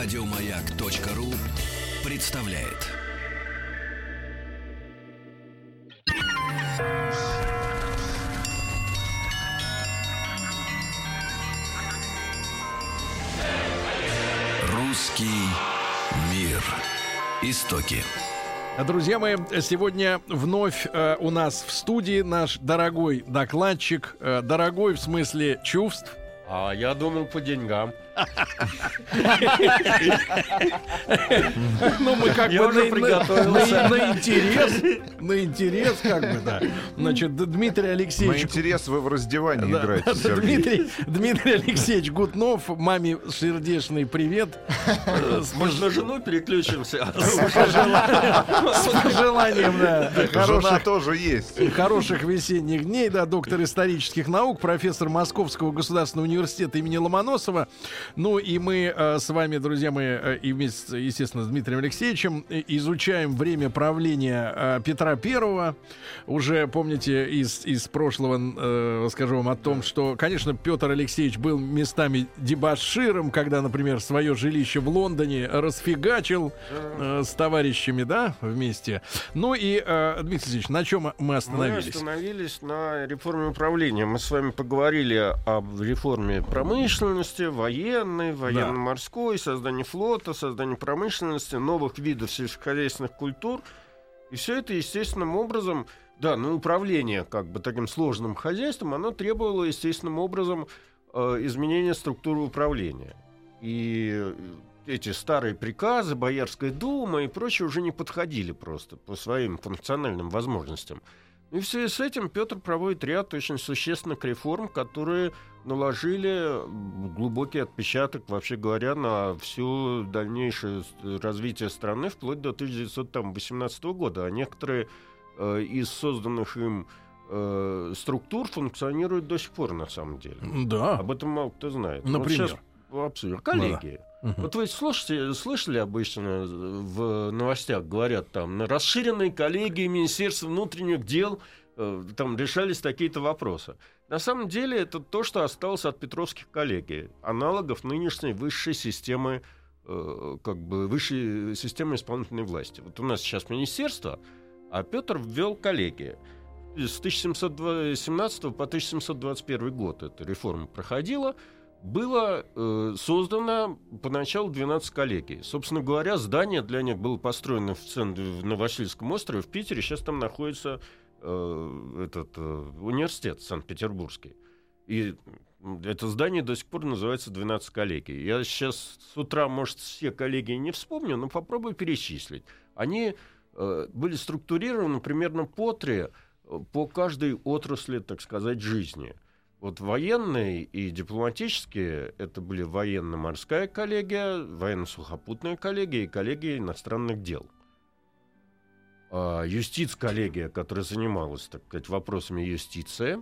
Радиомаяк.ру представляет. Русский мир. Истоки. Друзья мои, сегодня вновь э, у нас в студии наш дорогой докладчик, э, дорогой в смысле чувств. А я думал по деньгам. Ну, мы как бы уже на, на- на интерес, на интерес, как бы, да. Значит, Дмитрий На Алексеевич... интерес вы в раздевании играете. Дмитрий, Алексеевич Гутнов, маме сердечный привет. Может, на жену переключимся? с пожеланием, да, Жена тоже есть. хороших весенних дней, да, доктор исторических наук, профессор Московского государственного университета имени Ломоносова. Ну и мы э, с вами, друзья мои, э, и вместе, естественно, с Дмитрием Алексеевичем э, изучаем время правления э, Петра Первого. Уже помните из, из прошлого, э, скажу вам о том, что, конечно, Петр Алексеевич был местами дебаширом, когда, например, свое жилище в Лондоне расфигачил э, с товарищами, да, вместе. Ну и, э, Дмитрий Алексеевич, на чем мы Мы остановились? остановились на реформе управления. Мы с вами поговорили об реформе промышленности, военной, военно-морской, создании флота, создании промышленности, новых видов сельскохозяйственных культур. И все это естественным образом, да, ну управление как бы таким сложным хозяйством, оно требовало естественным образом э, изменения структуры управления. И эти старые приказы, Боярская дума и прочее уже не подходили просто по своим функциональным возможностям. И в связи с этим Петр проводит ряд очень существенных реформ, которые наложили глубокий отпечаток, вообще говоря, на все дальнейшее развитие страны вплоть до 1918 года. А некоторые э, из созданных им э, структур функционируют до сих пор, на самом деле. Да. Об этом мало кто знает. Вот Например? щас обсудим. Коллеги. Мгм. Вот вы слушайте, слышали обычно в новостях, говорят там, на расширенной коллегии Министерства внутренних дел э, там решались такие-то вопросы. На самом деле это то, что осталось от Петровских коллегий, аналогов нынешней высшей системы, э, как бы высшей системы исполнительной власти. Вот у нас сейчас министерство, а Петр ввел коллегии. С 1717 по 1721 год эта реформа проходила было э, создано поначалу 12 коллегий. Собственно говоря, здание для них было построено в центре на Васильевском острове в Питере. Сейчас там находится э, этот э, университет Санкт-Петербургский. И это здание до сих пор называется 12 коллегий. Я сейчас с утра, может, все коллегии не вспомню, но попробую перечислить. Они э, были структурированы примерно по три э, по каждой отрасли, так сказать, жизни. Вот военные и дипломатические это были военно-морская коллегия, военно-сухопутная коллегия и коллегия иностранных дел. А, Юстиц-коллегия, которая занималась, так сказать, вопросами юстиции.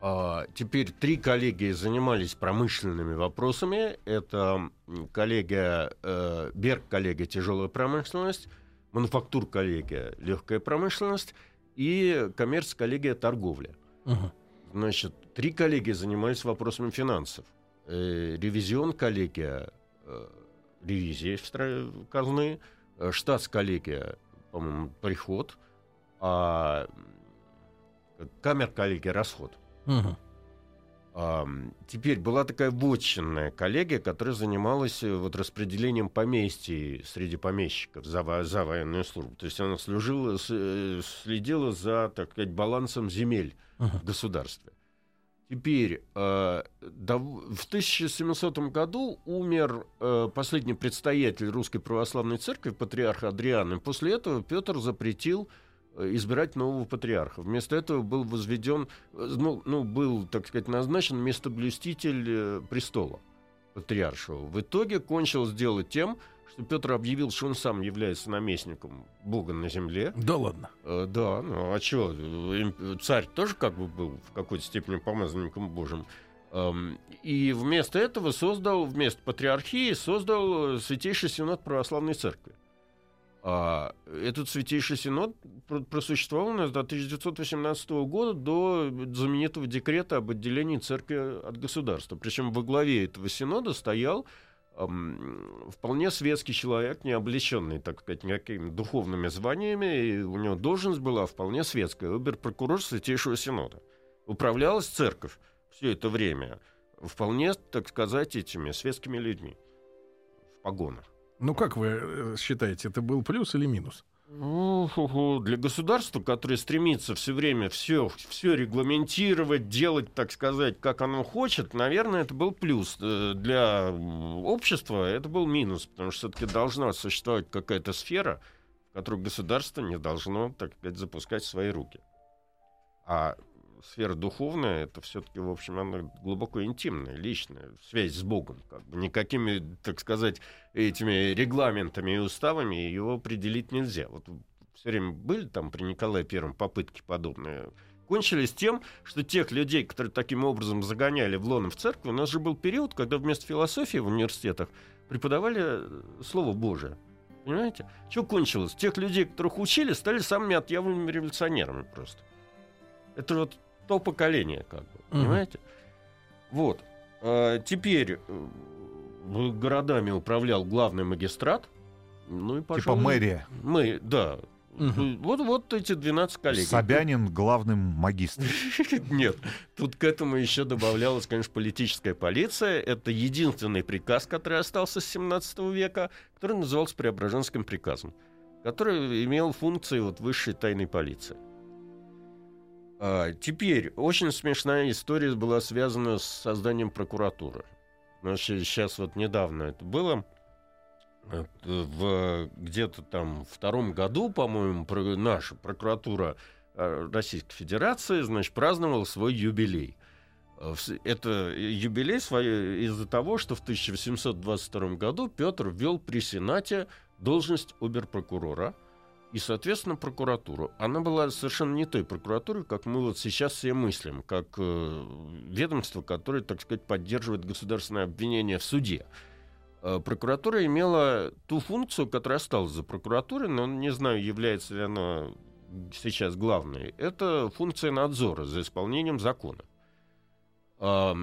А, Теперь три коллегии занимались промышленными вопросами. Это коллегия, э, Берг-коллегия «Тяжелая промышленность», мануфактур-коллегия «Легкая промышленность» и коммерц-коллегия «Торговля». Мгм. Значит, три коллеги занимались вопросами финансов. Э, ревизион коллегия, э, ревизия стра- казны, э, штатс-коллегия, по-моему, приход, а камер коллегия расход. Мгм. Теперь была такая вотчинная коллегия, которая занималась э, вот распределением поместий среди помещиков за, за военную службу. То есть она служила, э, следила за, так сказать, балансом земель Мгм. в государстве. Теперь, э, да в в 1700 году умер э, последний предстоятель Русской Православной Церкви, патриарх Адриан, и после этого Петр запретил избирать нового патриарха. Вместо этого был возведен, ну, ну, был, так сказать, назначен местоблюститель э, престола патриаршего. В итоге кончилось дело тем, что Петр объявил, что он сам является наместником Бога на земле, Да ладно. Э, Да, ну а что, царь тоже как бы был в какой-то степени помазанником Божьим. Эм, И вместо этого создал, вместо патриархии, создал э, Святейший Синод Православной Церкви. А этот Святейший Синод пр- просуществовал у нас до 1918 года, до знаменитого декрета об отделении церкви от государства. Причем во главе этого Синода стоял эм, вполне светский человек, не облеченный, так сказать, никакими духовными званиями, и у него должность была вполне светская, обер-прокурор Святейшего Синода. Управлялась церковь все это время вполне, так сказать, этими светскими людьми в погонах. Ну, как вы э, считаете, это был плюс или минус? Ну, Для государства, которое стремится все время все, все регламентировать, делать, так сказать, как оно хочет, наверное, это был плюс. Э, Для общества это был минус, потому что все-таки должна существовать какая-то сфера, в которую государство не должно, так сказать, запускать свои руки. А сфера духовная, это все-таки, в общем, она глубоко интимная, личная, связь с Богом. Как бы. Никакими, так сказать, этими регламентами и уставами его определить нельзя. Вот все время были там при Николае Первом попытки подобные. Кончились тем, что тех людей, которые таким образом загоняли в лоно в церкви, у нас же был период, когда вместо философии в университетах преподавали э, Слово Божие. Понимаете? Что кончилось? Тех людей, которых учили, стали самыми отъявленными революционерами просто. Это вот то поколение, как бы, Мгм. понимаете? Вот. А, теперь э, городами управлял главный магистрат. Ну и, Типа пожалуй, мэрия. Мы, да. Мгм. Вот, вот эти 12 коллег. Собянин главным магистром. Нет, тут к этому еще добавлялась, конечно, политическая полиция. Это единственный приказ, который остался с 17 века, который назывался Преображенским приказом, который имел функции вот высшей тайной полиции. А, теперь, очень смешная история была связана с созданием прокуратуры. Значит, сейчас вот недавно это было. В где-то там втором году, по-моему, наша прокуратура э, Российской Федерации, значит, праздновала свой юбилей. С- Это юбилей свой из-за того, что в 1822 году Петр ввел при Сенате должность оберпрокурора и, соответственно, прокуратуру. Она была совершенно не той прокуратурой, как мы вот сейчас все мыслим, как э, ведомство, которое, так сказать, поддерживает государственное обвинение в суде. Э, Прокуратура имела ту функцию, которая осталась за прокуратурой, но не знаю, является ли она сейчас главной. Это функция надзора за исполнением закона. Э,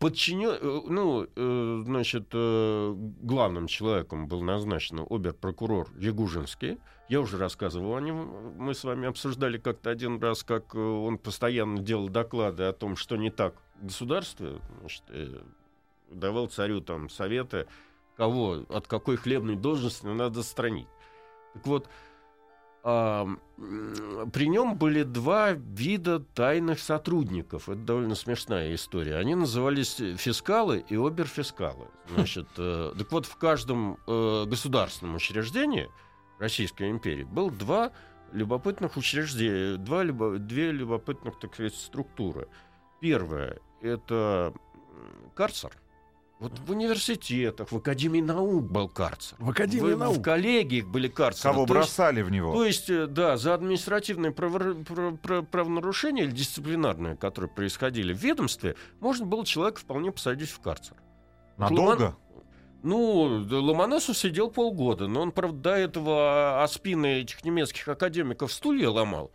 подчинен, э, ну, э, значит, главным человеком был назначен обер-прокурор Ягужинский. Я уже рассказывал о нем. Мы с вами обсуждали как-то один раз, как он постоянно делал доклады о том, что не так в государстве. Значит, давал царю там советы, кого, от какой хлебной должности надо отстранить. Так вот, а, при нем были два вида тайных сотрудников. Это довольно смешная история. Они назывались фискалы и оберфискалы. Значит, э, так вот, в каждом э, государственном учреждении Российской империи был два любопытных учреждения, два, любо- две любопытных, так сказать, структуры. Первое — это карцер. Вот в университетах, в Академии наук был карцер. В Академии в, наук. в коллегиях были карцеры. Кого То есть- бросали в него? то есть, э, да, за административные правор- пра- пра- правонарушения или дисциплинарные, которые происходили в ведомстве, можно было человека вполне посадить в карцер. Надолго? Ну, да, Ломоносов сидел полгода, но он, правда, до этого о спины этих немецких академиков стулья ломал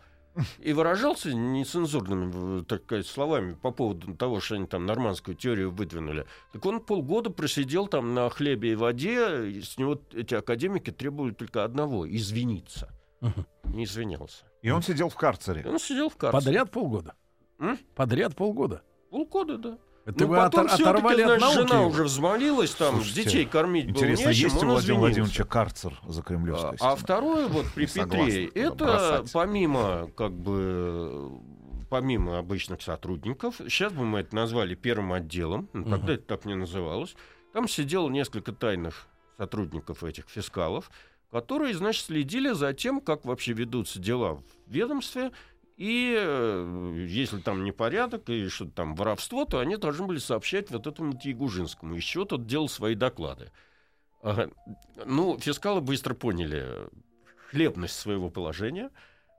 и выражался нецензурными, так сказать, словами по поводу того, что они там нормандскую теорию выдвинули. Так он полгода просидел там на хлебе и воде, и с него эти академики требовали только одного — извиниться. Не извинялся. И он сидел в И карцере. он сидел в карцере. Подряд полгода. М? Подряд полгода. Полгода, да. Это Ну, вы потом отор- оторвали от науки. жена уже взмолилась, там, Слушайте, детей кормить было Интересно, нечем, есть у Владимира извинился. Владимировича карцер за Кремлевской А, а второе, вот при Петре, это бросать. помимо, как бы, помимо обычных сотрудников, сейчас бы мы это назвали первым отделом, ну, тогда Мгм. это так не называлось, там сидело несколько тайных сотрудников этих фискалов, которые, значит, следили за тем, как вообще ведутся дела в ведомстве, и э, если там непорядок и что-то там воровство, то они должны были сообщать вот этому Тиегужинскому. Еще тот делал свои доклады. Ага. Ну, фискалы быстро поняли хлебность своего положения.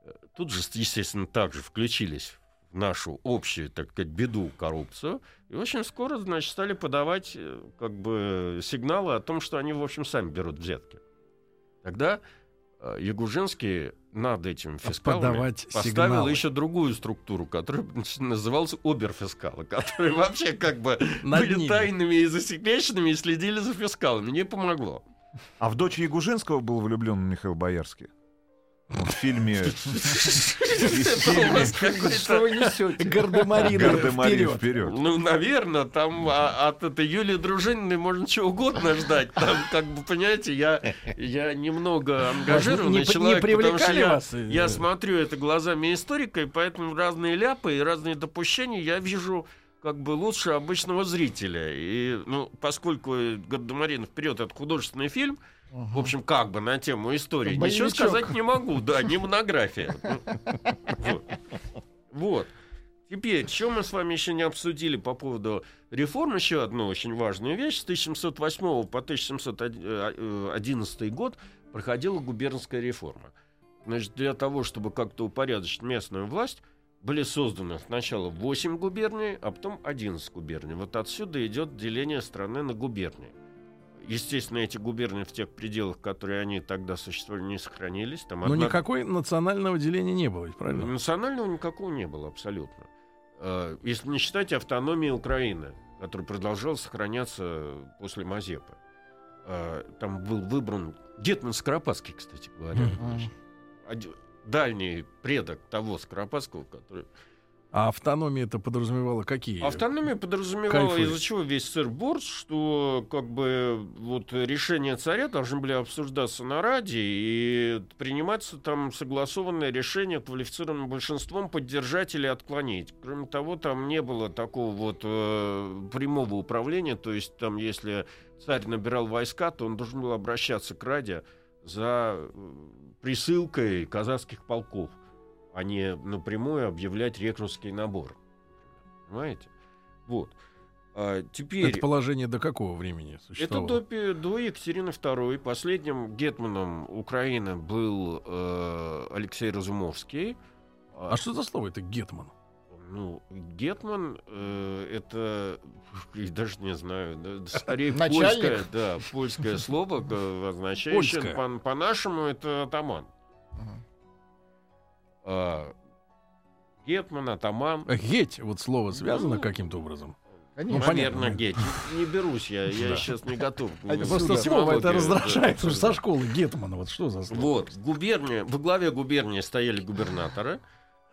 Э, Тут же, естественно, также включились в нашу общую, так сказать, беду, коррупцию. И очень скоро, значит, стали подавать э, как бы сигналы о том, что они, в общем, сами берут взятки. Тогда э, Ягужинский над этим фискалами Подавать поставил сигналы. еще другую структуру, которая называлась оберфискалы, которые вообще как бы Над были ними. тайными и засекреченными и следили за фискалами. Не помогло. А в дочь Ягужинского был влюблен Михаил Боярский. В фильме Что вы несете? Гардемарины «Гардемарин вперед. вперед». Ну, наверное, там а, от этой Юлии Дружининой можно чего угодно ждать. Там, как бы, понимаете, я, я немного ангажированный человек, потому что привлекали я, вас, э, я смотрю это глазами историка, и поэтому разные ляпы и разные допущения я вижу как бы лучше обычного зрителя. И, ну, поскольку Гардемарин вперед это художественный фильм, в общем, как бы на тему истории. Ничего Боевичок. сказать не могу, да, не монография. Вот. Вот. Теперь, что мы с вами еще не обсудили по поводу реформ, еще одну очень важную вещь. С 1708 по 1711 год проходила губернская реформа. Значит, для того, чтобы как-то упорядочить местную власть, были созданы сначала 8 губерний, а потом 11 губерний. Вот отсюда идет деление страны на губернии. Естественно, эти губернии в тех пределах, которые они тогда существовали, не сохранились. Там Но одна- никакой национального деления не было, ведь правильно? Национального никакого не было абсолютно. Э, Если не считать автономии Украины, которая продолжала сохраняться после Мазепы. Э, Там был выбран Гетман Скоропадский, кстати говоря. Дальний предок того Скоропадского, который... А автономия это подразумевала какие? Автономия подразумевала, Кайфы. из-за чего весь сыр-бор, что как бы вот решения царя должны были обсуждаться на Раде и приниматься там согласованное решение квалифицированным большинством поддержать или отклонить. Кроме того, там не было такого вот э, прямого управления, то есть там если царь набирал войска, то он должен был обращаться к Раде за э, присылкой казахских полков а не напрямую объявлять рекрутский набор. Понимаете? Вот. А, теперь... Это положение до какого времени Это существовало? до, пе- до Екатерины II. Последним гетманом Украины был э, Алексей Разумовский. А что за слово это гетман? Ну, гетман э, это я даже не знаю, да, скорее Начальник? польское, да, польское слово, означающее по-нашему это атаман. А, гетман, атаман. Геть, вот слово связано Ну, каким-то образом? Конечно. Ну, понятно. Наверное, геть. Не берусь я, я Да. сейчас не готов. А Просто слово это раздражает да. уже со школы гетмана. Вот что за слово? Вот, губерния, во главе губернии стояли губернаторы.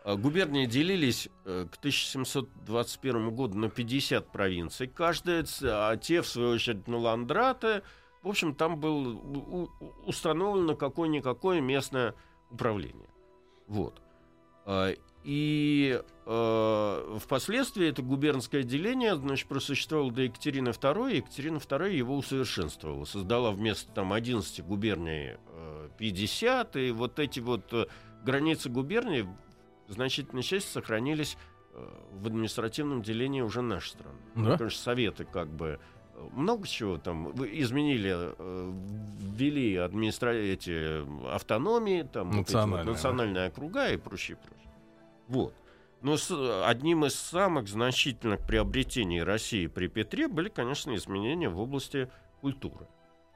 А Губернии делились э, к 1721 году на 50 провинций. Каждая, а те, в свою очередь, на ландраты. В общем, там было установлено какое-никакое местное управление. Вот. А, И э, впоследствии это губернское деление значит, просуществовало до Екатерины II, и Екатерина II его усовершенствовала. Создала вместо там, 11 губерний э, 50, и вот эти вот э, границы губерний в значительной части сохранились э, в административном делении уже нашей страны. Да? Потому что советы как бы много чего там изменили, э, ввели администра... эти автономии, там вот эти вот Национальные, да. национальные округа и прочее, прочее. Вот. Но с- одним из самых значительных приобретений России при Петре были, конечно, изменения в области культуры.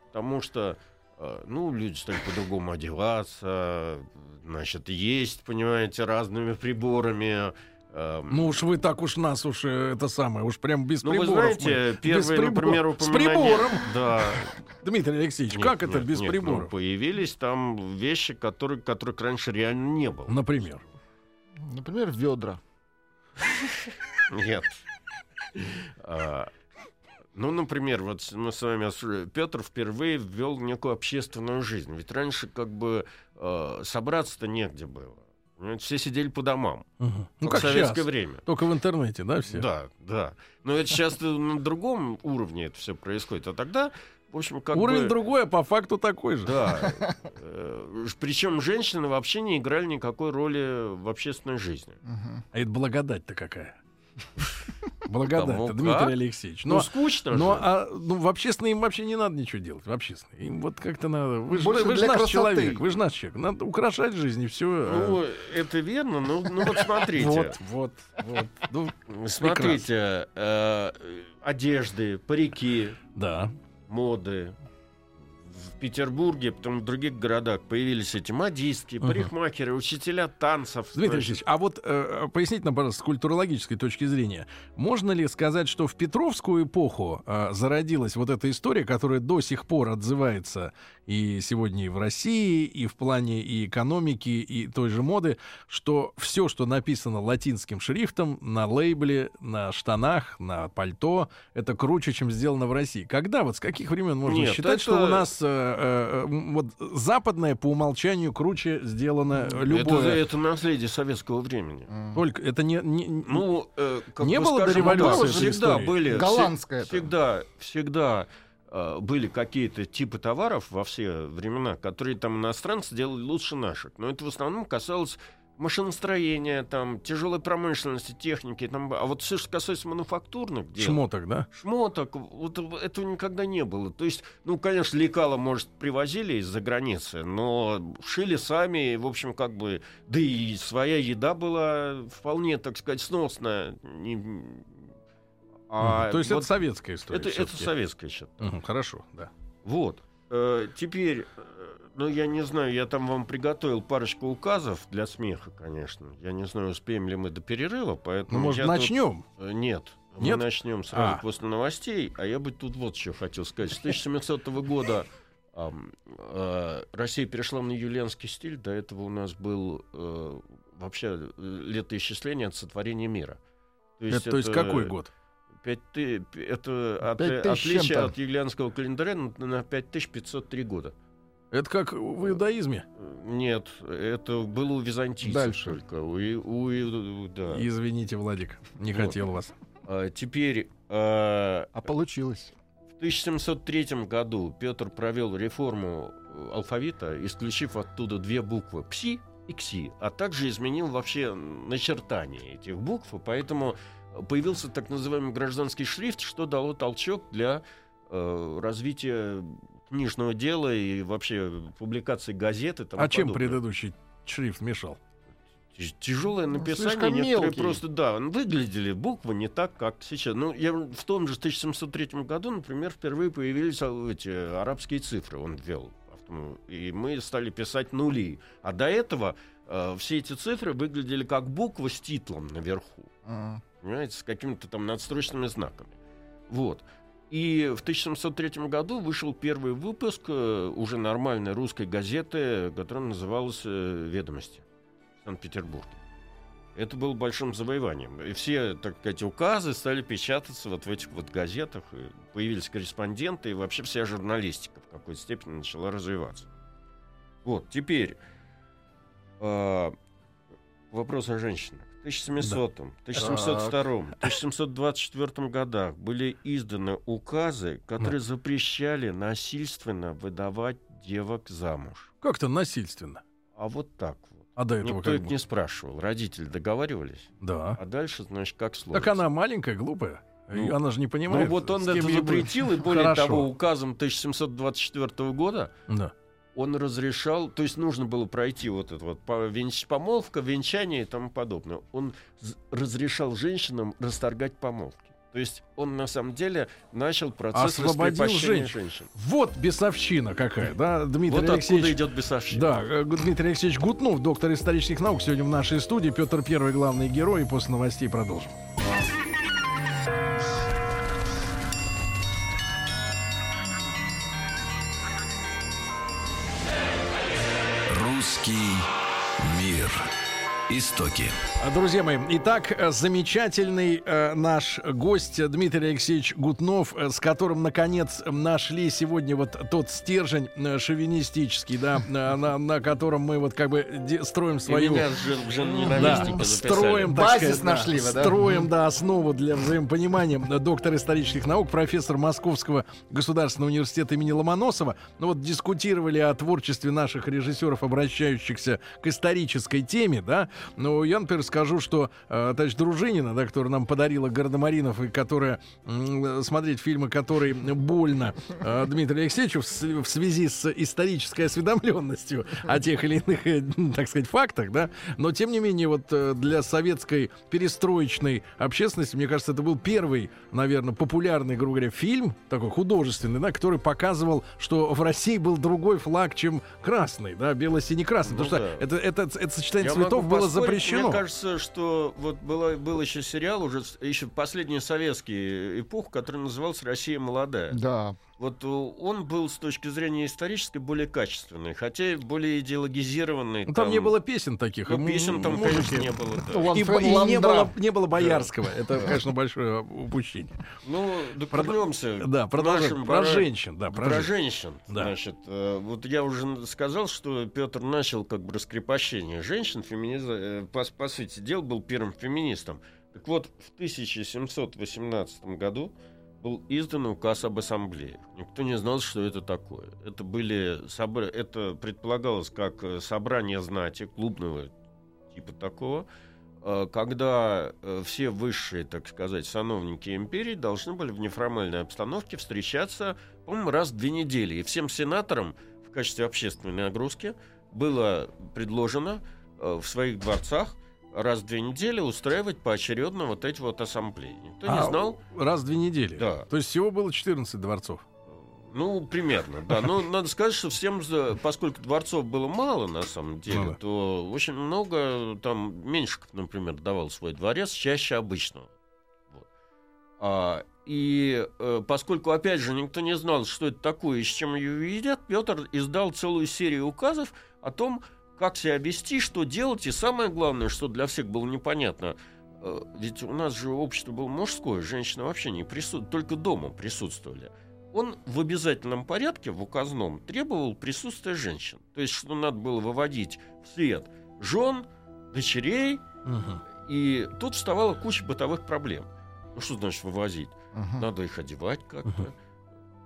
Потому что э, ну, люди стали по-другому одеваться, значит, есть, понимаете, разными приборами. Эм, Ну уж вы так уж нас уж э, это самое, уж прям без ну, вы приборов. мы. знаете, первые, прибор- например, с упоминания... прибором. Да. Дмитрий Алексеевич, Нет, как это нет, без нет, ну, приборов? появились там вещи, которые, которых раньше реально не было. Например. Например, ведра. Нет. А, Ну, например, вот с- мы с вами Петр впервые ввел некую общественную жизнь. Ведь раньше как бы э, собраться-то негде было. Все сидели по домам. Мгм. Ну в как советское сейчас. время. Только в интернете, да, все? Да, да. Но это сейчас на другом уровне это все происходит. А тогда, в общем, как Уровень бы... другой, а по факту такой же. Да. Причем женщины вообще не играли никакой роли в общественной жизни. Мгм. А это благодать-то какая? Благодать-то, Кому Дмитрий как? Алексеевич. Ну, Но, скучно но же. а, ну, в общественной им вообще не надо ничего делать. В общественной. Им вот как-то надо... Вы же вы для наш красоты. человек. Вы же наш человек. Надо украшать жизнь и все. Ну, это верно, но ну вот смотрите. вот, вот, вот. Ну, Смотрите, э, одежды, парики, да. моды. Петербурге, потом в других городах появились эти модистки, Мгм. парикмахеры, учителя танцев. Дмитрий Алексеевич, а вот э, поясните нам, пожалуйста, с культурологической точки зрения, можно ли сказать, что в Петровскую эпоху э, зародилась вот эта история, которая до сих пор отзывается и сегодня и в России, и в плане и экономики, и той же моды, что все, что написано латинским шрифтом на лейбле, на штанах, на пальто, это круче, чем сделано в России. Когда, вот с каких времен можно Нет, считать, это- что у нас э, э, м, вот западное по умолчанию круче сделано э, любое? Это, это наследие советского времени. Только это не, не- Ну, э, как Не бы было до скажем, революции да, этой всегда истории? были Голландская всегда, всегда э, были какие-то типы товаров во все времена, которые там иностранцы делали лучше наших. Но это в основном касалось машиностроения, там, тяжелой промышленности, техники. Там, а вот все, что касается мануфактурных дел, шмоток, да? шмоток, вот этого никогда не было. То есть, ну, конечно, лекала, может, привозили из-за границы, но шили сами, в общем, как бы, да и своя еда была вполне, так сказать, сносная. Не- а. То есть вот это советская история. это, это советская счета. Мгм, Хорошо, да. Вот. Э, теперь, ну, я не знаю, я там вам приготовил парочку указов для смеха, конечно. Я не знаю, успеем ли мы до перерыва, поэтому... Ну, может, я тут- начнем? Э, Нет. Нет? Мы начнем сразу А. после новостей. А я бы тут вот что хотел сказать. С 1700 года ам, э, Россия перешла на юлианский стиль. До этого у нас был э, вообще э, летоисчисление от сотворения мира. То Это, то есть какой год? Пять ты- п- это от, отличие от юлианского календаря на 5503 года. Это как в иудаизме? Нет, это было у византийцев Дальше. только. У, и- у да. Извините, Владик, не Вот. хотел вас. А, теперь а, А получилось. В 1703 году Петр провел реформу э, алфавита, исключив оттуда две буквы «пси» и «кси», а также изменил вообще начертание этих букв, и поэтому появился так называемый гражданский шрифт, что дало толчок для э, развития книжного дела и вообще публикации газет и тому А чем подобное. предыдущий шрифт мешал? Тяж- Тяжелое Ну, написание, слишком некоторые просто, да, выглядели буквы не так, как сейчас. Ну, я в том же 1703 году, например, впервые появились эти арабские цифры, он ввел. И мы стали писать нули. А до этого э, все эти цифры выглядели как буква с титлом наверху М. понимаете, с какими-то там надстрочными знаками. Вот. И в 1703 году вышел первый выпуск э, уже нормальной русской газеты, которая называлась э, «Ведомости» в Санкт-Петербурге. Это было большим завоеванием. И все, так сказать, указы стали печататься вот в этих вот газетах. И появились корреспонденты, и вообще вся журналистика в какой-то степени начала развиваться. Вот, теперь э, вопрос о женщинах. В 1700, 1702, 1724 годах были изданы указы, которые запрещали насильственно выдавать девок замуж. Как-то насильственно. А вот так вот. А до этого Никто как бы? не спрашивал. Родители договаривались. Да. А дальше, значит, как сложится. Так она маленькая, глупая. Ну, она же не Ну понимает. вот он это запретил, и более Хорошо. того, указом 1724 года Да. Он разрешал, то есть нужно было пройти вот это вот помолвка, венчание и тому подобное. Он разрешал женщинам расторгать помолвки. То есть он на самом деле начал процесс Освободил женщин. женщин. Вот бесовщина какая, да, Дмитрий Вот откуда Алексеевич. идет бесовщина. Да, э, Дмитрий Алексеевич Гутнов, доктор исторических наук, сегодня в нашей студии. Петр Первый, главный герой. И после новостей продолжим. Русский мир. Истоки. Друзья мои, итак, замечательный э, наш гость Дмитрий Алексеевич Гутнов, э, с которым, наконец, нашли сегодня вот тот стержень э, шовинистический, да, э, на, на котором мы вот как бы де- строим И свою... меня жен- Да, строим, так Базис сказать, нашли да, вы, да? строим, да, основу для взаимопонимания. Доктор исторических наук, профессор Московского государственного университета имени Ломоносова. Ну вот дискутировали о творчестве наших режиссеров, обращающихся к исторической теме, да. Но я, например, скажу, что э, товарищ Дружинина, да, которая нам подарила Гардемаринов, и которая м, смотреть фильмы, которые больно э, Дмитрию Алексеевичу в, в связи с исторической осведомленностью о тех или иных, э, так сказать, фактах, да. Но, тем не менее, вот э, для советской перестроечной общественности, мне кажется, это был первый, наверное, популярный, грубо говоря, фильм, такой художественный, да, который показывал, что в России был другой флаг, чем красный, да, бело-синий-красный. Ну потому да. что это, это, это сочетание Я цветов было запрещено. Мне кажется, что вот было, был еще сериал, уже с- еще последний советский эпох, который назывался «Россия молодая». Да. Вот э, он был с точки зрения исторической более качественный, хотя и более идеологизированный. Ну, там, не было песен таких. ну, песен там, музыки. конечно, не было. да. И, и не, было, не было Боярского. Это, конечно, большое упущение. Ну, да Прод- вернемся Да, нашим Про пора- женщин. Да, Про, про женщин. Да. Значит, э, вот я уже сказал, что Петр начал как бы раскрепощение женщин, феминиза, э, по, по сути дела, был первым феминистом. Так вот, в 1718 году был издан указ об ассамблее. Никто не знал, что это такое. Это были собра- это предполагалось как э, собрание знати клубного типа такого, э, когда э, все высшие, так сказать, сановники империи должны были в неформальной обстановке встречаться, по-моему, раз в две недели. И всем сенаторам в качестве общественной нагрузки было предложено в своих дворцах раз в две недели устраивать поочередно вот эти вот ассамблеи. Не А, знал. Раз в две недели. Да. То есть всего было 14 дворцов. Ну, примерно, да. Но надо сказать, что всем, поскольку дворцов было мало на самом деле, Ну да. то очень много, там, Меньшиков, например, давал свой дворец чаще обычного. Вот. А, и э, поскольку, опять же, никто не знал, что это такое и с чем ее едят, Петр издал целую серию указов о том, как себя вести, что делать, и самое главное, что для всех было непонятно, э, ведь у нас же общество было мужское, женщины вообще не присутствовали, только дома присутствовали он в обязательном порядке, в указном, требовал присутствия женщин. То есть, что надо было выводить в свет жен, дочерей, Мгм. и тут вставала куча бытовых проблем. Ну, что значит вывозить? Мгм. Надо их одевать как-то.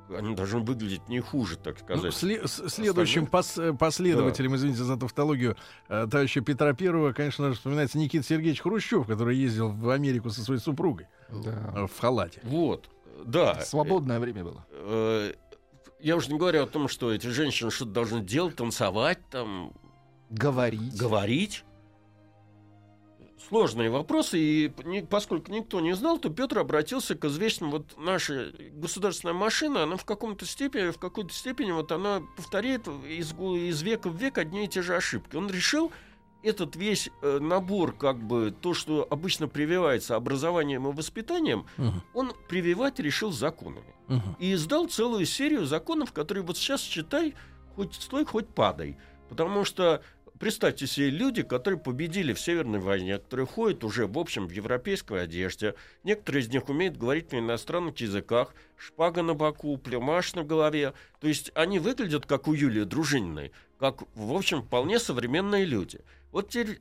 Они должны выглядеть не хуже, так Ну, сказать. сле- с- следующим пос- последователем, извините за тавтологию, э, товарища Петра Первого, конечно же, вспоминается Никита Сергеевич Хрущев, который ездил в Америку со своей супругой Да. э, в халате. Вот, да. Свободное время было. Э, Я уже не говорю о том, что эти женщины что-то должны делать, танцевать, там, Говорить. говорить. Сложные вопросы, и не- поскольку никто не знал, то Петр обратился к известным, вот наша государственная машина, она в каком-то степени, в какой-то степени вот она повторяет из, из века в век одни и те же ошибки. Он решил этот весь э, набор, как бы то, что обычно прививается образованием и воспитанием, Мгм. он прививать решил законами Мгм. и издал целую серию законов, которые вот сейчас читай, хоть стой, хоть падай. Потому что представьте себе люди, которые победили в Северной войне, которые ходят уже, в общем, в европейской одежде. Некоторые из них умеют говорить на иностранных языках, шпага на боку, плюмаш на голове. То есть они выглядят, как у Юлии Дружининой, как, в общем, вполне современные люди. Вот теперь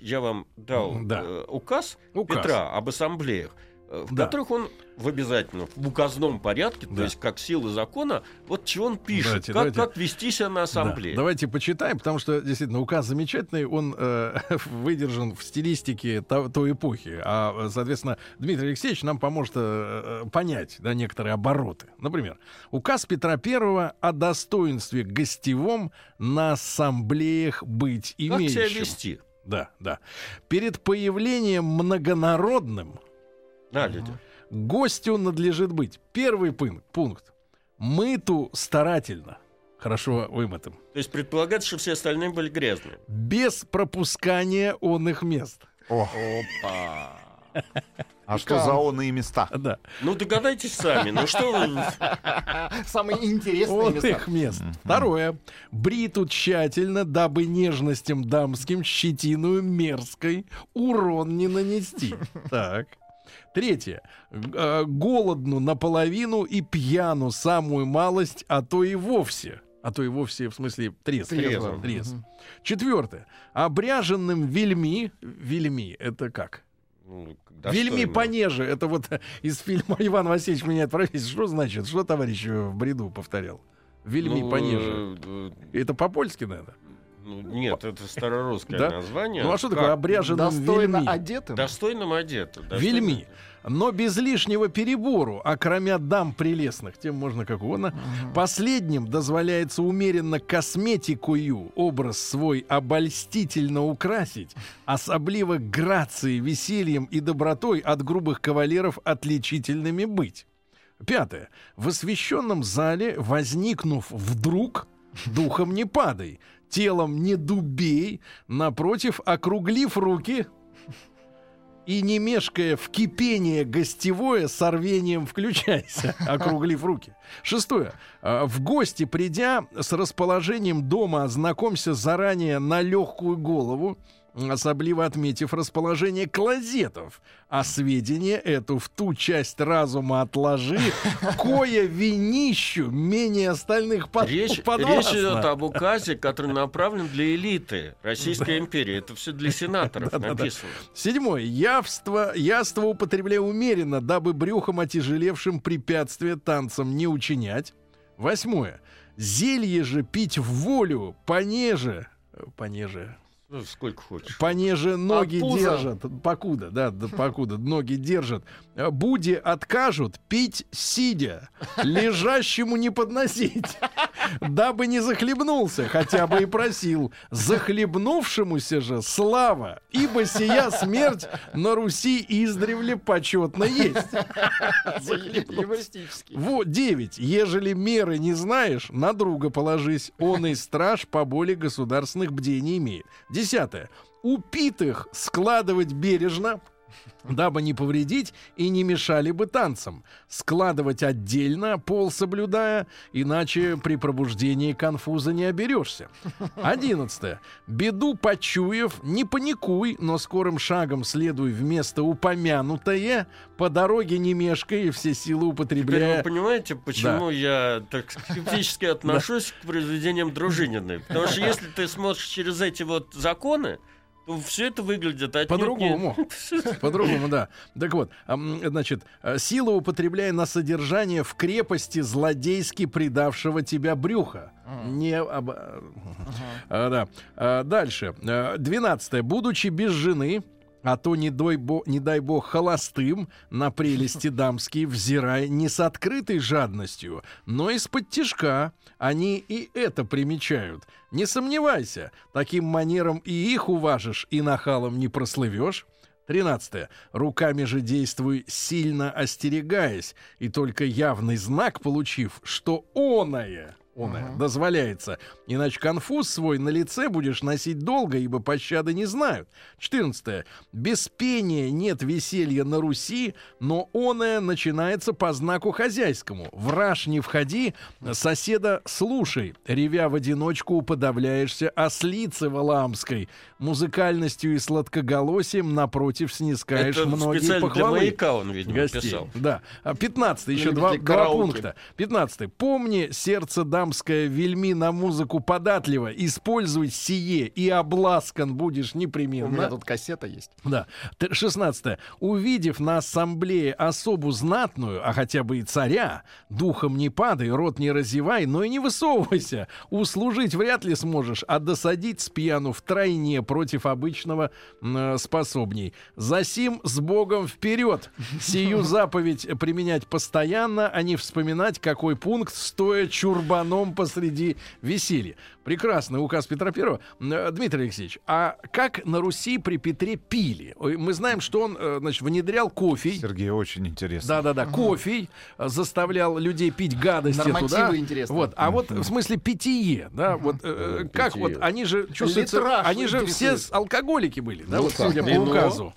я, вам дал Да. э, указ, Указ. Петра об ассамблеях, в Да. которых он в обязательном, в указном порядке, то Да. есть как силы закона, вот чего он пишет, Давайте, как, давайте. как вести себя на ассамблее. Да, давайте почитаем, потому что действительно указ замечательный, он э, выдержан в стилистике то- той эпохи, а соответственно Дмитрий Алексеевич нам поможет э, э, понять да, некоторые обороты. Например, указ Петра I о достоинстве гостевом на ассамблеях быть Как имеющим. себя вести? Да, да. Перед появлением многонародным Да, люди. Гостю надлежит быть. Первый пункт. Мыту старательно. Хорошо вымытым. То есть предполагается, что все остальные были грязные. Без пропускания он их мест. О, Опа. а что за онные места? Да. Ну догадайтесь сами, ну что вы... Самые интересные места. их мест. Второе. Бриту тщательно, дабы нежностям дамским щетиную мерзкой урон не нанести. Так. Третье. Э, Голодну наполовину и пьяну самую малость, а то и вовсе. А то и вовсе, в смысле, трезв. Трезво. Трезв. Четвертое. Обряженным вельми. Вельми, это как? Ну, Вельми понеже. Это вот из фильма Иван Васильевич меняет профессию. Что значит? Что товарищ э, в бреду повторял? Вельми Ну, понеже. э, Это по-польски, наверное. Ну, нет, это старорусское Да? название. Ну а что Как? такое обряженным Достойно вельми? одетым. Достойным одето. достойным Вельми. Но без лишнего перебору, а кроме дам прелестных, тем можно как угодно, последним дозволяется умеренно косметикую образ свой обольстительно украсить, особливо грацией, весельем и добротой от грубых кавалеров отличительными быть. Пятое. В освященном зале, возникнув вдруг, духом не падай, телом не дубей, напротив, округлив руки, и не мешкая в кипение гостевое, с рвением включайся, округлив руки. Шестое. А, В гости придя с расположением дома, ознакомься заранее на легкую голову, особливо отметив расположение клозетов, а сведения эту в ту часть разума отложи, кое винищу менее остальных под, Речь, подвластно. речь идет об указе, который направлен для элиты Российской империи. Это все для сенаторов написано. Седьмое. Явство, яство употребляя умеренно, дабы брюхом отяжелевшим препятствия танцам не учинять. Восьмое. Зелье же пить в волю, понеже, э, понеже, Ну, сколько хочешь. понеже ноги пуза. держат, покуда, да, да, покуда ноги держат. Э, Буди откажут пить сидя, лежащему не подносить, дабы не захлебнулся, хотя бы и просил. Захлебнувшемуся же слава, ибо сия смерть на Руси издревле почетно есть. Вот, 9. Ежели меры не знаешь, на друга положись. Он и страж по боли государственных бдей не имеет. Десятое. Упитых складывать бережно, дабы не повредить и не мешали бы танцам. Складывать отдельно, пол соблюдая, иначе при пробуждении конфуза не оберешься. Одиннадцатое. Беду почуяв, не паникуй, но скорым шагом следуй вместо упомянутое, по дороге не мешкай и все силы Теперь употребляя. вы понимаете, почему я так скептически отношусь к произведениям Дружининой? Потому что если ты смотришь через эти вот законы, все это выглядит отнюдь По-другому. По-другому, да. Так вот, значит, э, сила употребляя на содержание в крепости злодейски предавшего тебя брюха. Не об... а, да. А, Дальше. Э, Двенадцатое. Будучи без жены, а то не дай, бог, не дай бог холостым, на прелести дамские взирай не с открытой жадностью, но из-под тишка. Они и это примечают. Не сомневайся, таким манером и их уважишь, и нахалом не прослывешь. Тринадцатое. Руками же действуй, сильно остерегаясь, и только явный знак получив, что оное, оное дозволяется, иначе конфуз свой на лице будешь носить долго, ибо пощады не знают. Четырнадцатое. Без пения нет веселья на Руси, но оное начинается по знаку хозяйскому. Враж не входи, соседа слушай, ревя в одиночку уподавляешься ослице валаамской, музыкальностью и сладкоголосием напротив снискаешь Это многие специально для похвалы. маяка он, видимо, Гостей. писал. Да. А, Пятнадцатый, еще Для два, два пункта. Пятнадцатый. Помни, сердце дамское вельми на музыку податливо. Используй сие, и обласкан будешь У меня непременно. тут кассета есть. Да. Т- Шестнадцатое. Увидев на ассамблее особу знатную, а хотя бы и царя, духом не падай, рот не разевай, но и не высовывайся. Услужить вряд ли сможешь, а досадить с пьяну втройне против обычного э, способней. Засим с Богом вперед. Сию заповедь применять постоянно, а не вспоминать, какой пункт стоя чурбаном посреди веселья. Прекрасный указ Петра Первого. Э, Дмитрий Алексеевич, а как на Руси при Петре пили? Мы знаем, что он э, значит, внедрял кофе. Сергей, очень интересно. Да-да-да, кофе э, заставлял людей пить гадости Нормативы туда. интересные. Вот, а вот в смысле питье, да, вот э, как питье. вот они же чувствуются, Литраж они же все алкоголики были, да, Ну вот судя по указу.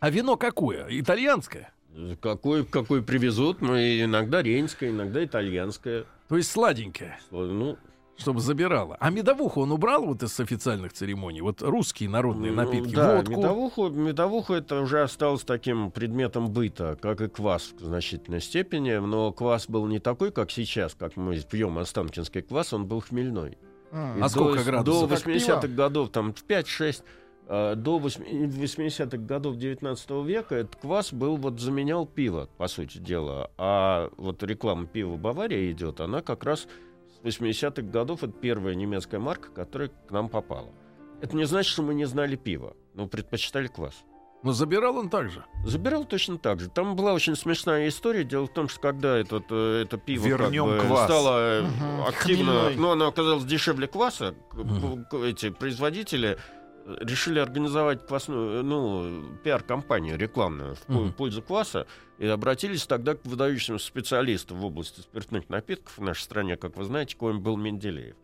А вино какое? Итальянское? Какой, какой привезут, мы иногда рейнское, иногда итальянское. То есть сладенькое, Ну, чтобы забирало. А медовуху он убрал вот из официальных церемоний? Вот русские народные ну, напитки, да, водку. медовуху, медовуху это уже осталось таким предметом быта, как и квас в значительной степени, но квас был не такой, как сейчас, как мы пьем останкинский квас, он был хмельной. И А сколько до, градусов? До Как 80-х пиво. годов, там, в 5-6, э, до 80-х годов 19 века этот квас был, вот, заменял пиво, по сути дела. А вот реклама пива Бавария идет, она как раз с 80-х годов это первая немецкая марка, которая к нам попала. Это не значит, что мы не знали пива, но предпочитали квас. Но забирал он также. Забирал точно так же. Там была очень смешная история. Дело в том, что когда этот, э, это пиво Вернем как бы квас. стало э, Мгм. активно, Хмельной. ну, оно оказалось дешевле кваса, к- эти производители э, решили организовать квасную, э, ну, пиар-компанию рекламную в Мгм. пользу кваса и обратились тогда к выдающимся специалистам в области спиртных напитков в нашей стране, как вы знаете, коим был Менделеев.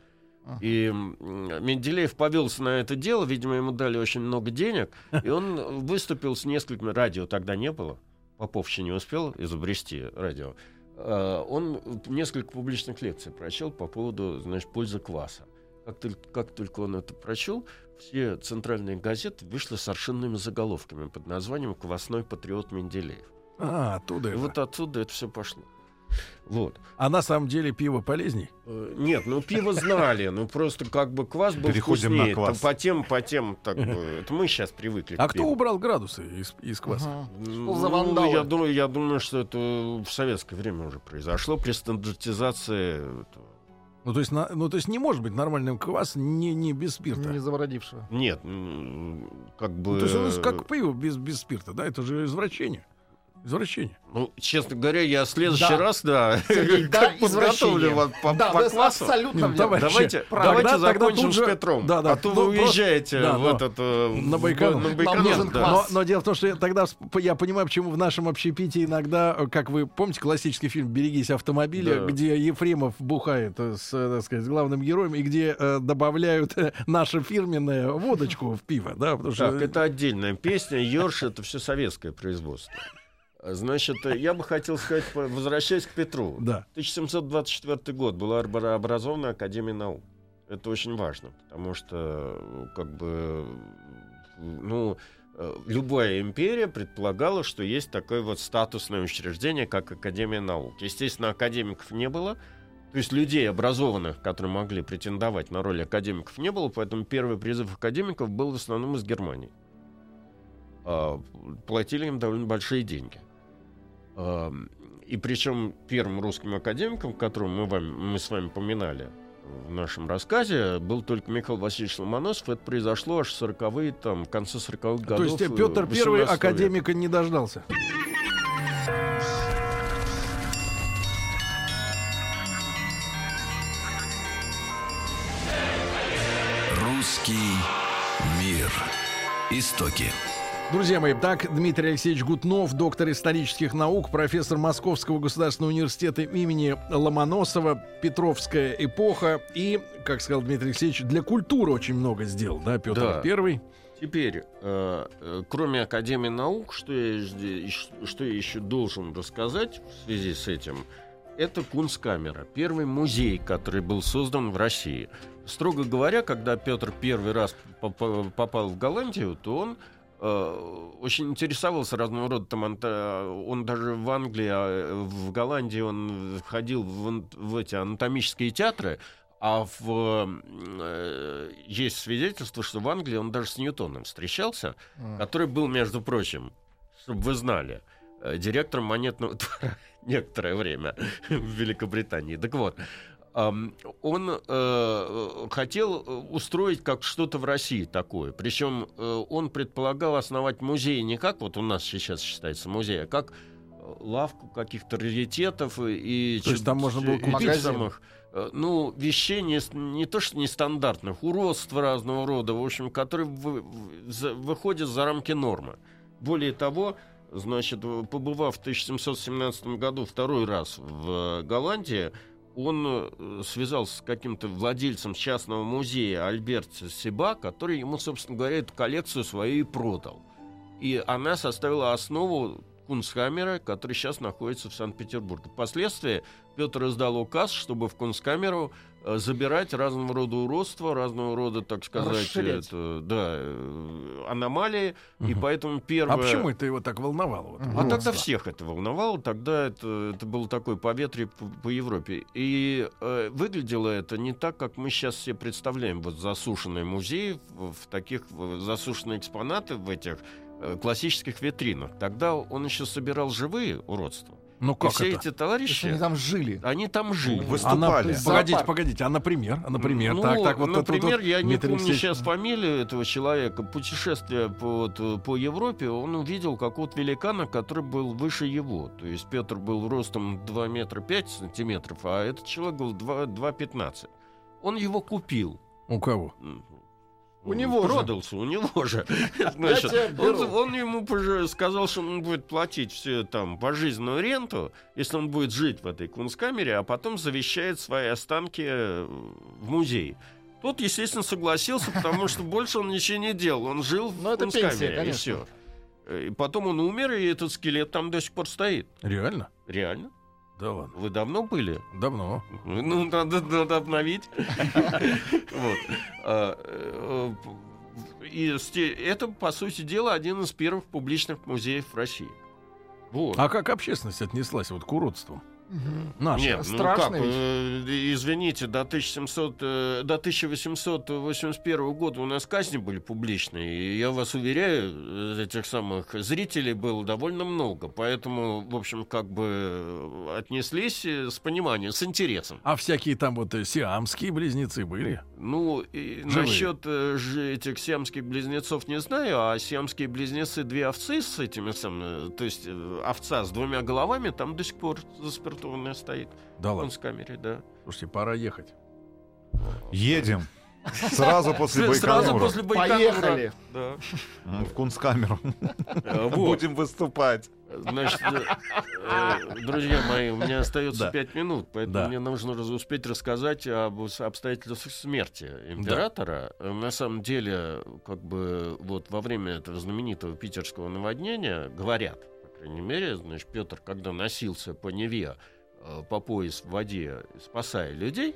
И Менделеев повелся на это дело, видимо, ему дали очень много денег, и он выступил с несколькими... Радио тогда не было, Попов еще не успел изобрести радио. А, Он несколько публичных лекций прочел по поводу, значит, пользы кваса. Как только, как только он это прочел, все центральные газеты вышли с совершенными заголовками под названием «Квасной патриот Менделеев». А, оттуда И это. вот отсюда это все пошло. Вот. А на самом деле пиво полезней? Э, Нет, ну пиво знали, ну просто как бы квас был Переходим на вкуснее. квас. Там По тем, по тем, так бы, это мы сейчас привыкли. А к кто убрал градусы из, из кваса? Ага. Ну, я думаю, я думаю, что это в советское время уже произошло при стандартизации. этого. Ну, то есть, на- ну, то есть не может быть нормальным квас не, не без спирта. Не завородившего. Нет, как бы. Ну, то есть он как пиво без, без спирта, да? Это же извращение. Извращение. Ну, честно говоря, я в следующий Да. раз, да, Сергей, да, подготовлю извращение. вас по, да, по вы квасу. абсолютно Нет, верно. товарищи, Давайте, давайте Тогда- закончим же- с Петром. да, да, а то ну, вы просто- уезжаете да, в этот э, на Байконур. на Нам Байконур, нужен да. Но, но дело в том, что я тогда я понимаю, почему в нашем общепите иногда, как вы помните, классический фильм «Берегись автомобиля», Да. где Ефремов бухает с, так сказать, главным героем, и где э, добавляют э, наше фирменное водочку в пиво, да, потому что... Так, это отдельная песня. Йорш — это все советское производство. Значит, э, я бы хотел сказать, возвращаясь к Петру. Да. 1724 год была образована Академия наук. Это очень важно, потому что, э, как бы, э, ну, любая империя предполагала, что есть такое вот статусное учреждение, как Академия наук. Естественно, академиков не было, то есть людей образованных, которые могли претендовать на роль академиков, не было, поэтому первый призыв академиков был в основном из Германии. А, Платили им довольно большие деньги. А, И причем первым русским академиком, которого мы, вам- мы с вами поминали в нашем рассказе, был только Михаил Васильевич Ломоносов. Это произошло аж в 40-е, там, в конце 40-х годов. То есть э, э, Петр Первый 18 века. академика не дождался. Русский мир. Истоки. Друзья мои, так Дмитрий Алексеевич Гутнов, доктор исторических наук, профессор Московского государственного университета имени Ломоносова, Петровская эпоха и, как сказал Дмитрий Алексеевич, для культуры очень много сделал, да, Петр Да. Первый. Теперь, э, э, кроме Академии наук, что я, что я еще должен рассказать в связи с этим, это Кунсткамера, первый музей, который был создан в России. Строго говоря, когда Петр первый раз попа- попал в Голландию, то он очень интересовался разного рода там он даже в Англии, а в Голландии он ходил в, в эти анатомические театры, а в, э, есть свидетельство, что в Англии он даже с Ньютоном встречался, М. который был, между прочим, чтобы вы знали, э, директором монетного двора некоторое время в Великобритании. Так вот, он э, хотел устроить как что-то в России такое. Причем э, он предполагал основать музей не как вот у нас сейчас считается музей, а как э, лавку каких-то раритетов и, То есть там можно было купить? Магазин. самых э, ну, вещей не, не то что нестандартных, уродства разного рода, в общем, которые вы- в- за- выходят за рамки нормы. Более того, значит, побывав в 1717 году второй раз в э, Голландии, он э, связался с каким-то владельцем частного музея Альберт Сиба, который ему, собственно говоря, эту коллекцию свою и продал. И она составила основу Кунсхаммера, который сейчас находится в Санкт-Петербурге. Впоследствии Петр издал указ, чтобы в Кунсткамеру э, забирать разного рода уродства, разного рода, так сказать, Расширять. это, да, э, аномалии. И Мгм. поэтому первое... А почему это его так волновало? вот. А тогда всех это волновало, тогда это, это было такое поветрие по, по Европе. И э, выглядело это не так, как мы сейчас себе представляем. Вот засушенный музей, в, таких в- засушенные экспонаты в этих классических витринах. Тогда он еще собирал живые уродства. Ну И как все это? эти То есть товарищи, они там жили. они там жили. А выступали. Погодите, Зоопарк. погодите, а например, а например, Ну, так, так, вот например, тут я не Дмитрий помню Алексеевич- сейчас фамилию этого человека. Путешествие по, вот, по Европе, он увидел какого-то великана, который был выше его. То есть Петр был ростом 2 метра 5 сантиметров, а этот человек был 2, 2,15. Он его купил. У кого? У него же. Продался, у него же. Значит, он, он ему сказал, что он будет платить все там пожизненную ренту, если он будет жить в этой кунсткамере, а потом завещает свои останки э, в музей. Тот, естественно, согласился, потому что больше он ничего не делал. Он жил в Ну, кунсткамере, и все. И потом он умер, и этот скелет там до сих пор стоит. Реально? Реально? Да ладно. Вы давно были? Давно. Ну, надо, надо обновить. Э, И это, по сути дела, один из первых публичных музеев в России. Вот. А как общественность отнеслась вот к уродству? Наша. Нет, ну страшно как, ведь. э, извините, до, 1700, э, до 1881 года у нас казни были публичные, и я вас уверяю, этих самых зрителей было довольно много, поэтому, в общем, как бы э, отнеслись э, с пониманием, с интересом. А всякие там вот э, сиамские близнецы были? Ну, и Живые. насчет э, этих сиамских близнецов не знаю, а сиамские близнецы две овцы с этими самыми, то есть э, овца с двумя головами там до сих пор заспиртованная стоит Да в ладно. камере, да. Слушайте, пора ехать. Едем. Сразу после Сразу Байконура. после Байконура. Поехали. Да. В кунсткамеру. Э, вот. Будем выступать. Значит, э, э, друзья мои, у меня остается Да. пять минут, поэтому Да. мне нужно раз- успеть рассказать об обстоятельствах смерти императора. Э, На самом деле, как бы вот во время этого знаменитого питерского наводнения говорят, по крайней мере, значит, Петр, когда носился по Неве по пояс в воде, спасая людей,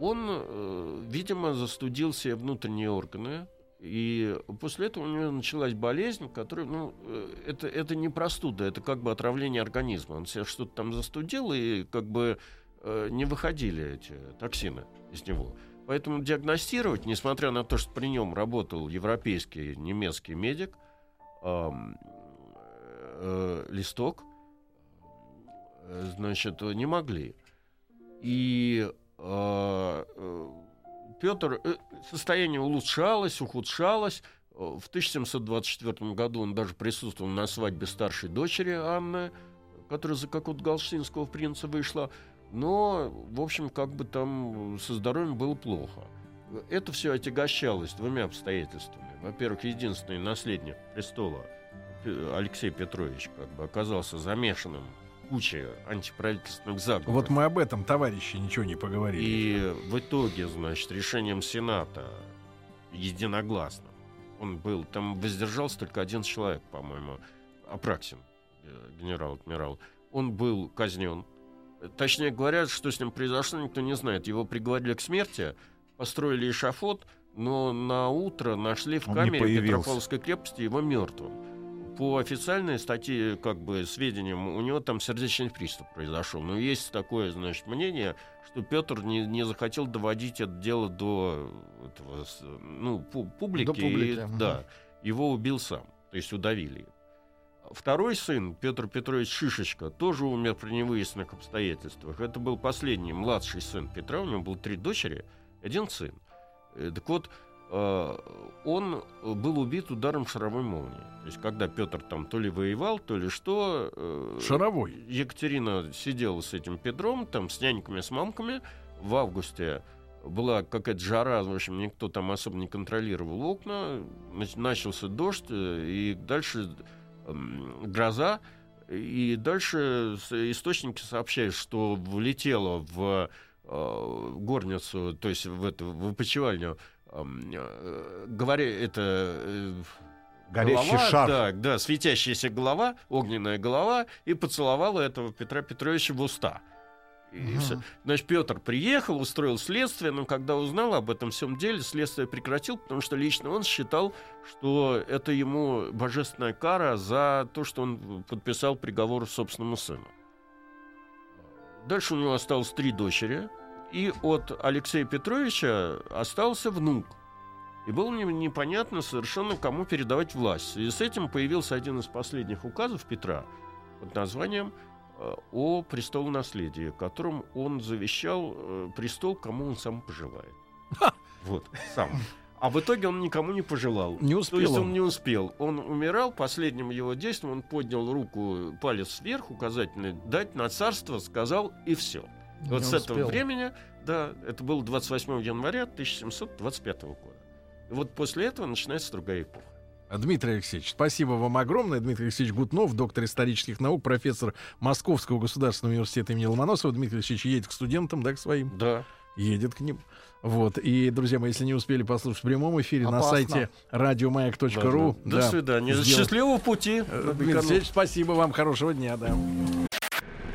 он, э, видимо, застудил себе внутренние органы, и после этого у него началась болезнь, которая, ну, э, это, это не простуда, это как бы отравление организма. Он себе что-то там застудил, и как бы э, не выходили эти токсины из него. Поэтому диагностировать, несмотря на то, что при нем работал европейский немецкий медик, ам, э, листок, э, значит, не могли. И э, э, Петр, э, состояние улучшалось, ухудшалось. Э, В 1724 году он даже присутствовал на свадьбе старшей дочери Анны, которая за какого-то галштинского принца вышла. Но, в общем, как бы там со здоровьем было плохо. Это все отягощалось двумя обстоятельствами. Во-первых, единственный наследник престола Алексей Петрович как бы оказался замешанным в куче антиправительственных заговоров. Вот мы об этом, товарищи, ничего не поговорили. И в итоге, значит, решением Сената единогласно он был, там воздержался только один человек, по-моему, Апраксин, э, генерал-адмирал. Он был казнен. Точнее говорят, что с ним произошло, никто не знает. Его приговорили к смерти, построили эшафот, но на утро нашли в Он камере. Петропавловской крепости его мертвым. По официальной статье, как бы, сведениям, у него там сердечный приступ произошел. Но есть такое, значит, мнение, что Петр не, не захотел доводить это дело до этого, ну, пу- публики. До публики, и, да, его убил сам, то есть удавили. Второй сын, Петр Петрович Шишечка, тоже умер при невыясненных обстоятельствах. Это был последний, младший сын Петра, у него было три дочери, один сын. Э, Так вот, он был убит ударом шаровой молнии. То есть, когда Петр там то ли воевал, то ли что... э, Шаровой. Екатерина сидела с этим Петром, там, с няньками, с мамками. В августе была какая-то жара, в общем, никто там особо не контролировал окна. Нач- Начался дождь, э, и дальше гроза. И дальше источники сообщают, что влетело в э, горницу, то есть в эту в опочивальню, э, говоря, это э, Горящий голова, шар. Да, да, светящаяся голова, огненная голова, и поцеловала этого Петра Петровича в уста. И Мгм. всё. Значит, Петр приехал, устроил следствие, но когда узнал об этом всем деле, следствие прекратил, потому что лично он считал, что это ему божественная кара за то, что он подписал приговор собственному сыну. Дальше у него осталось три дочери, и от Алексея Петровича остался внук. И было не- непонятно совершенно, кому передавать власть. И с этим появился один из последних указов Петра под названием э, о престолонаследии, которым он завещал э, престол, кому он сам пожелает. Вот, сам. А в итоге он никому не пожелал. Не То успел есть он он. не успел. Он умирал, последним его действием он поднял руку, палец вверх, указательный, дать на царство, сказал, и все. Вот Не с этого времени, да, это было 28 января 1725 года. И вот после этого начинается другая эпоха. Дмитрий Алексеевич, спасибо вам огромное. Дмитрий Алексеевич Гутнов, доктор исторических наук, профессор Московского государственного университета имени Ломоносова. Дмитрий Алексеевич едет к студентам, да, к своим? Да. едет к ним. Вот. И, друзья мои, если не успели послушать в прямом эфире, на Опасно. сайте радиомаяк.ру. До да, свидания. сделать. Счастливого пути. Э, Дмитрий Алексеевич, спасибо вам, хорошего дня, да.